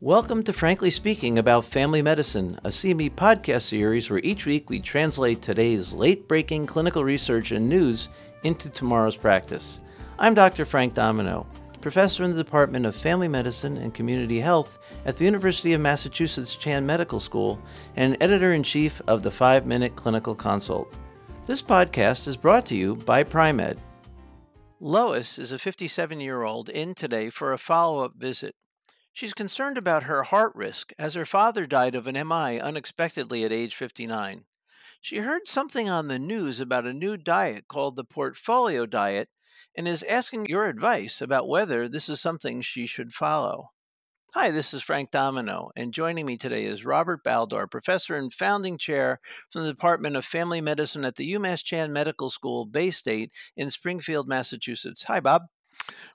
Welcome to Frankly Speaking about Family Medicine, a CME podcast series where each week we translate today's late breaking clinical research and news into tomorrow's practice. I'm Dr. Frank Domino, professor in the Department of Family Medicine and Community Health at the University of Massachusetts Chan Medical School and editor in chief of the 5 Minute Clinical Consult. This podcast is brought to you by Pri-Med. Lois is a 57 year old in today for a follow up visit. She's concerned about her heart risk as her father died of an MI unexpectedly at age 59. She heard something on the news about a new diet called the Portfolio Diet and is asking your advice about whether this is something she should follow. Hi, this is Frank Domino, and joining me today is Robert Baldor, professor and founding chair from the Department of Family Medicine at the UMass Chan Medical School, Baystate in Springfield, Massachusetts. Hi, Bob.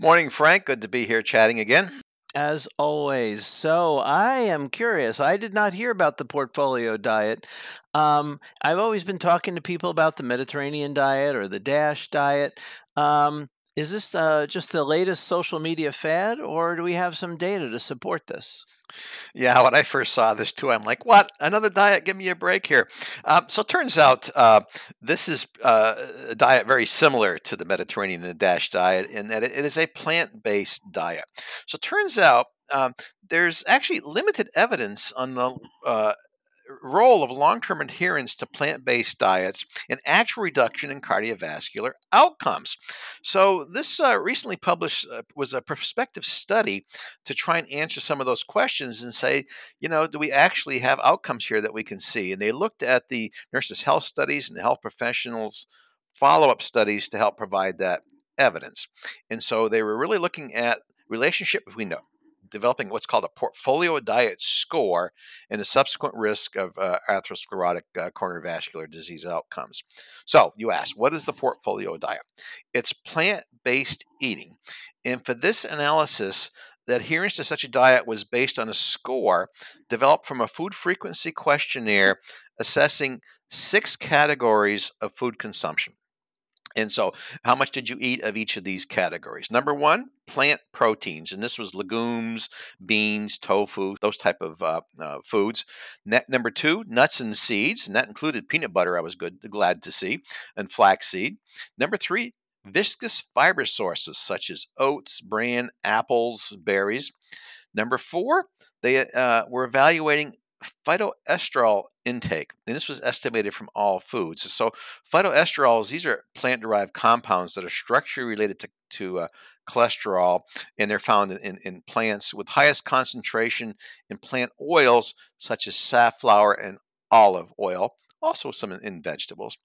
Morning, Frank. Good to be here chatting again. As always. So I am curious. I did not hear about the portfolio diet. Um, I've always been talking to people about the Mediterranean diet or the DASH diet. Um, is this uh, just the latest social media fad, or do we have some data to support this? Yeah, when I first saw this too, I'm like, "What? Another diet? Give me a break here." Um, so it turns out uh, this is uh, a diet very similar to the Mediterranean and the DASH diet in that it is a plant-based diet. So it turns out um, there's actually limited evidence on the uh, role of long term adherence to plant based diets in actual reduction in cardiovascular outcomes. So, this uh, recently published uh, was a prospective study to try and answer some of those questions and say, you know, do we actually have outcomes here that we can see? And they looked at the nurses' health studies and the health professionals' follow up studies to help provide that evidence. And so they were really looking at relationship between the developing what's called a portfolio diet score and the subsequent risk of uh, atherosclerotic uh, coronary vascular disease outcomes. So, you asked, what is the portfolio diet? It's plant based eating. And for this analysis, the adherence to such a diet was based on a score developed from a food frequency questionnaire assessing six categories of food consumption. And so, how much did you eat of each of these categories? Number one, plant proteins, and this was legumes, beans, tofu, those type of uh, uh, foods. Net, number two, nuts and seeds, and that included peanut butter. I was good, glad to see, and flaxseed. Number three, viscous fiber sources such as oats, bran, apples, berries. Number four, they uh, were evaluating phytosterol intake, and this was estimated from all foods. So, phytosterols, these are plant derived compounds that are structurally related to, to uh, cholesterol, and they're found in, in, in, plants with highest concentration in plant oils such as safflower and olive oil, also some in, in vegetables.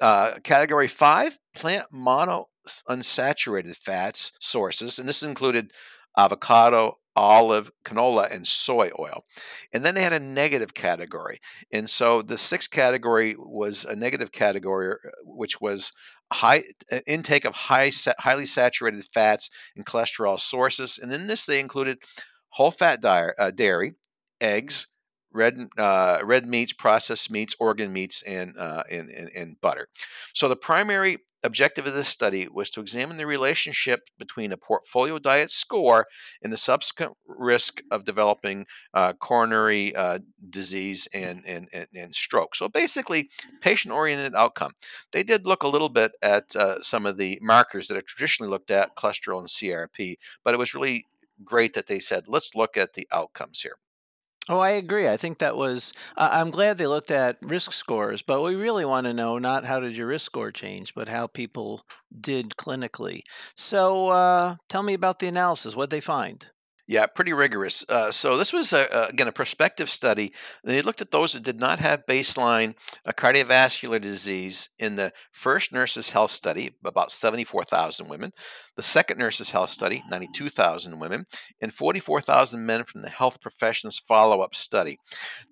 Uh, category five, plant mono unsaturated fats sources, and this included avocado, olive, canola, and soy oil. And then they had a negative category. And so the sixth category was a negative category, uh, which was high uh, intake of high, highly saturated fats and cholesterol sources. And in this, they included whole fat uh, dairy, eggs, red uh, red meats, processed meats, organ meats, and, uh, and, and, and butter. So the primary objective of this study was to examine the relationship between a portfolio diet score and the subsequent risk of developing uh, coronary uh, disease and, and, and, and, stroke. So basically, patient oriented outcome. They did look a little bit at uh, some of the markers that are traditionally looked at, cholesterol and CRP, but it was really great that they said, let's look at the outcomes here. Oh, I agree. I think that was. I'm glad they looked at risk scores, but we really want to know not how did your risk score change, but how people did clinically. So, uh, tell me about the analysis. What they find? Yeah, pretty rigorous. Uh, so this was a, a, again a prospective study. They looked at those that did not have baseline uh, cardiovascular disease in the first nurses' health study, about seventy-four thousand women. The second nurses' health study, ninety-two thousand women, and forty-four thousand men from the health professions follow-up study.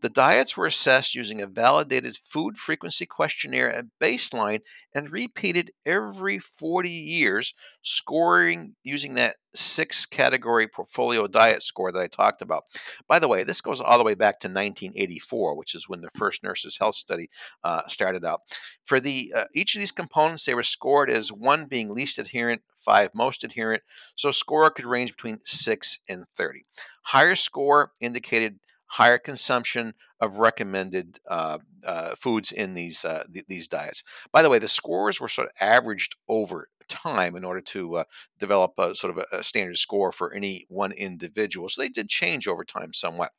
The diets were assessed using a validated food frequency questionnaire at baseline and repeated every forty years, scoring using that six category portfolio diet score that I talked about. By the way, this goes all the way back to 1984, which is when the first Nurses Health Study uh, started out. For the uh, each of these components, they were scored as one being least adherent, five most adherent. So score could range between six and 30. Higher score indicated higher consumption of recommended uh, uh, foods in these uh, th- these diets. By the way, the scores were sort of averaged over time in order to uh, develop a sort of a, a standard score for any one individual. So they did change over time somewhat.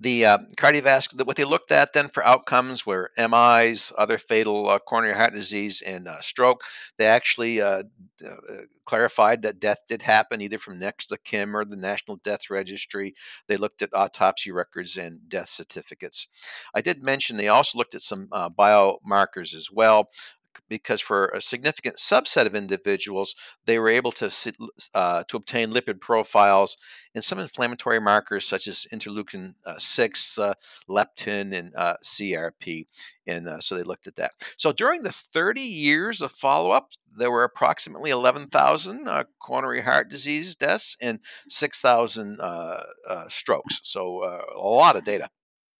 The uh, cardiovascular, what they looked at then for outcomes were MIs, other fatal uh, coronary heart disease, and uh, stroke. They actually uh, uh, clarified that death did happen either from next to kin or the National Death Registry. They looked at autopsy records and death certificates. I did mention they also looked at some uh, biomarkers as well because for a significant subset of individuals, they were able to uh, to obtain lipid profiles and some inflammatory markers such as interleukin uh, six, uh, leptin, and uh, CRP. And uh, so they looked at that. So during the 30 years of follow up, there were approximately 11,000 uh, coronary heart disease deaths and 6,000 strokes. So a lot of data.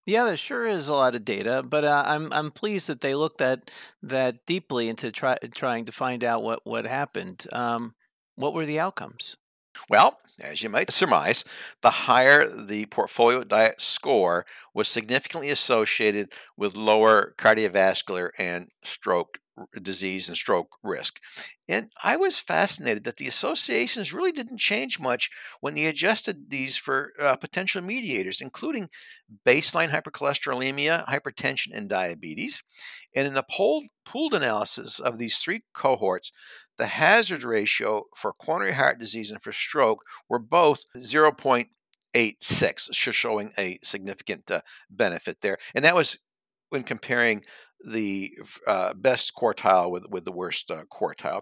Yeah, there sure is a lot of data, but uh, I'm I'm pleased that they looked at that deeply into try, trying to find out what what happened. Um, what were the outcomes? Well, as you might surmise, the higher the portfolio diet score was significantly associated with lower cardiovascular and stroke disease and stroke risk. And I was fascinated that the associations really didn't change much when he adjusted these for uh, potential mediators, including baseline hypercholesterolemia, hypertension, and diabetes. And in the pooled analysis of these three cohorts, the hazard ratio for coronary heart disease and for stroke were both 0.86, showing a significant uh, benefit there. And that was when comparing the uh, best quartile with with the worst uh, quartile.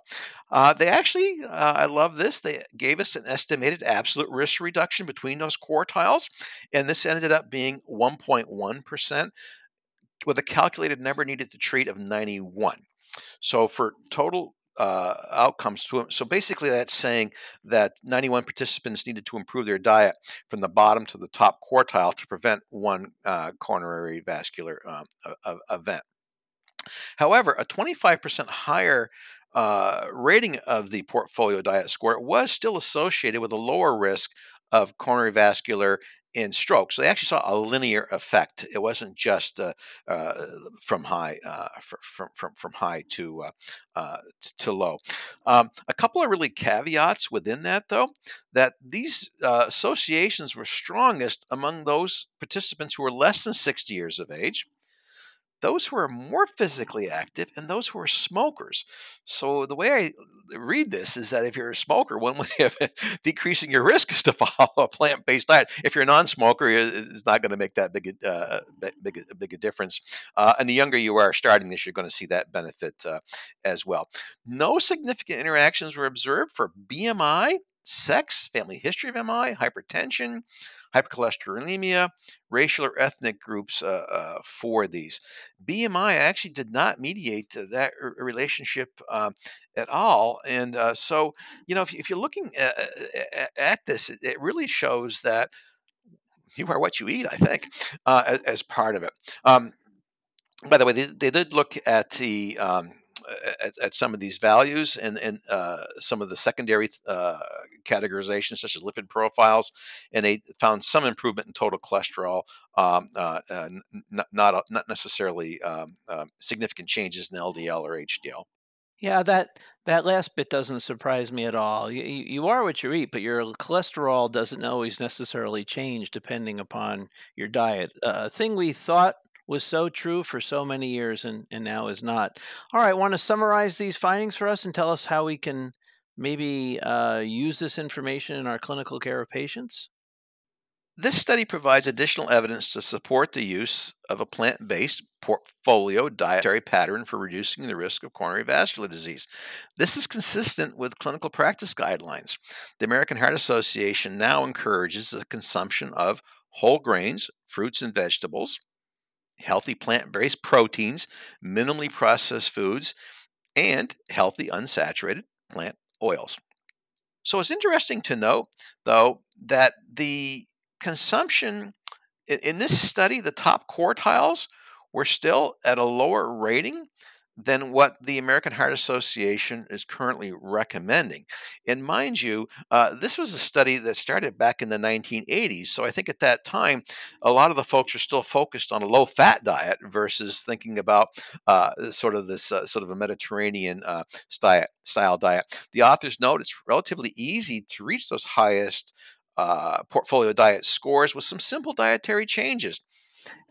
Uh, they actually, uh, I love this. They gave us an estimated absolute risk reduction between those quartiles, and this ended up being 1.1 percent, with a calculated number needed to treat of 91. So for total uh, outcomes to So basically, that's saying that 91 participants needed to improve their diet from the bottom to the top quartile to prevent one uh, coronary vascular um, event. However, a 25% higher uh, rating of the portfolio diet score was still associated with a lower risk of coronary vascular in stroke. So they actually saw a linear effect. It wasn't just uh, uh, from high uh, from, from from high to uh, uh, to low. Um, a couple of really caveats within that, though, that these uh, associations were strongest among those participants who were less than 60 years of age those who are more physically active and those who are smokers. So the way I read this is that if you're a smoker, one way of decreasing your risk is to follow a plant-based diet. If you're a non-smoker, it's not going to make that big a, uh, big, big a difference. Uh, and the younger you are starting this, you're going to see that benefit uh, as well. No significant interactions were observed for BMI sex, family history of MI, hypertension, hypercholesterolemia, racial or ethnic groups uh, uh, for these. BMI actually did not mediate that relationship uh, at all. And uh, so, you know, if, if you're looking at, at this, it, really shows that you are what you eat, I think, uh, as, as, part of it. Um, by the way, they, they, did look at the um, at, at, some of these values and, and uh, some of the secondary uh, categorizations, such as lipid profiles, and they found some improvement in total cholesterol, um, uh, uh not, not, not necessarily um, um significant changes in LDL or HDL. Yeah, that that last bit doesn't surprise me at all. You, you are what you eat, but your cholesterol doesn't always necessarily change depending upon your diet. Uh, a thing we thought was so true for so many years and, and now is not. All right, want to summarize these findings for us and tell us how we can maybe uh, use this information in our clinical care of patients? This study provides additional evidence to support the use of a plant based portfolio dietary pattern for reducing the risk of coronary vascular disease. This is consistent with clinical practice guidelines. The American Heart Association now encourages the consumption of whole grains, fruits, and vegetables, healthy plant based proteins, minimally processed foods, and healthy unsaturated plant oils. So it's interesting to note, though, that the consumption in, in this study, the top quartiles were still at a lower rating than what the American Heart Association is currently recommending. And mind you, uh, this was a study that started back in the 1980s. So I think at that time, a lot of the folks are still focused on a low fat diet versus thinking about uh, sort of this uh, sort of a Mediterranean uh, style, style diet. The authors note it's relatively easy to reach those highest uh, portfolio diet scores with some simple dietary changes.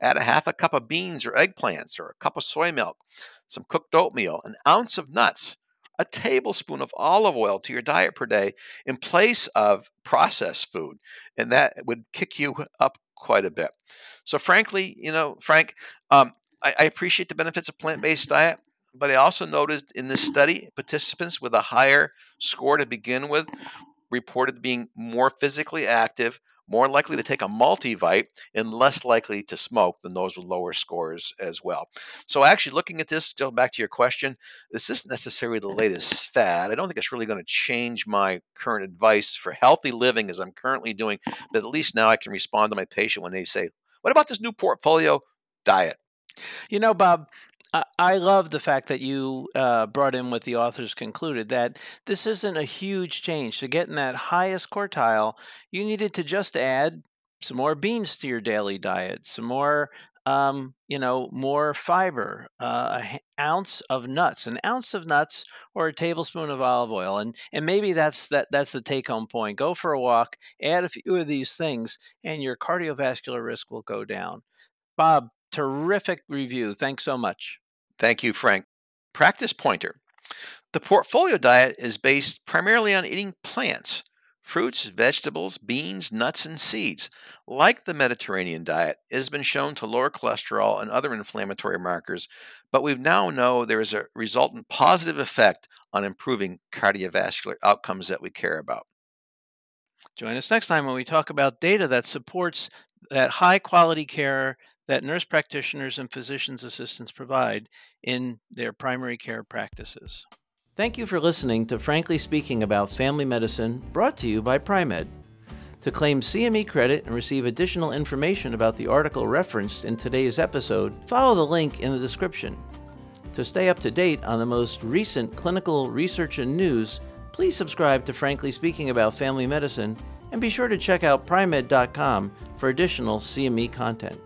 Add a half a cup of beans or eggplants or a cup of soy milk some cooked oatmeal, an ounce of nuts, a tablespoon of olive oil to your diet per day in place of processed food. And that would kick you up quite a bit. So, frankly, you know, Frank, um, I, I appreciate the benefits of plant based diet. But I also noticed in this study, participants with a higher score to begin with reported being more physically active, more likely to take a multivite and less likely to smoke than those with lower scores as well. So, actually, looking at this, still back to your question, this isn't necessarily the latest fad. I don't think it's really going to change my current advice for healthy living as I'm currently doing, but at least now I can respond to my patient when they say, What about this new portfolio diet? You know, Bob, I love the fact that you uh, brought in what the authors concluded that this isn't a huge change. To get in that highest quartile, you needed to just add some more beans to your daily diet, some more, um, you know, more fiber, uh, an ounce of nuts, an ounce of nuts, or a tablespoon of olive oil, and and maybe that's that that's the take home point. Go for a walk, add a few of these things, and your cardiovascular risk will go down. Bob, terrific review. Thanks so much. Thank you, Frank. Practice pointer. The portfolio diet is based primarily on eating plants, fruits, vegetables, beans, nuts, and seeds. Like the Mediterranean diet, it has been shown to lower cholesterol and other inflammatory markers, but we now know there is a resultant positive effect on improving cardiovascular outcomes that we care about. Join us next time when we talk about data that supports that high quality care that nurse practitioners and physician's assistants provide in their primary care practices. Thank you for listening to Frankly Speaking About Family Medicine, brought to you by Pri-Med. To claim CME credit and receive additional information about the article referenced in today's episode, follow the link in the description. To stay up to date on the most recent clinical research and news, please subscribe to Frankly Speaking About Family Medicine and be sure to check out pri-med.com for additional CME content.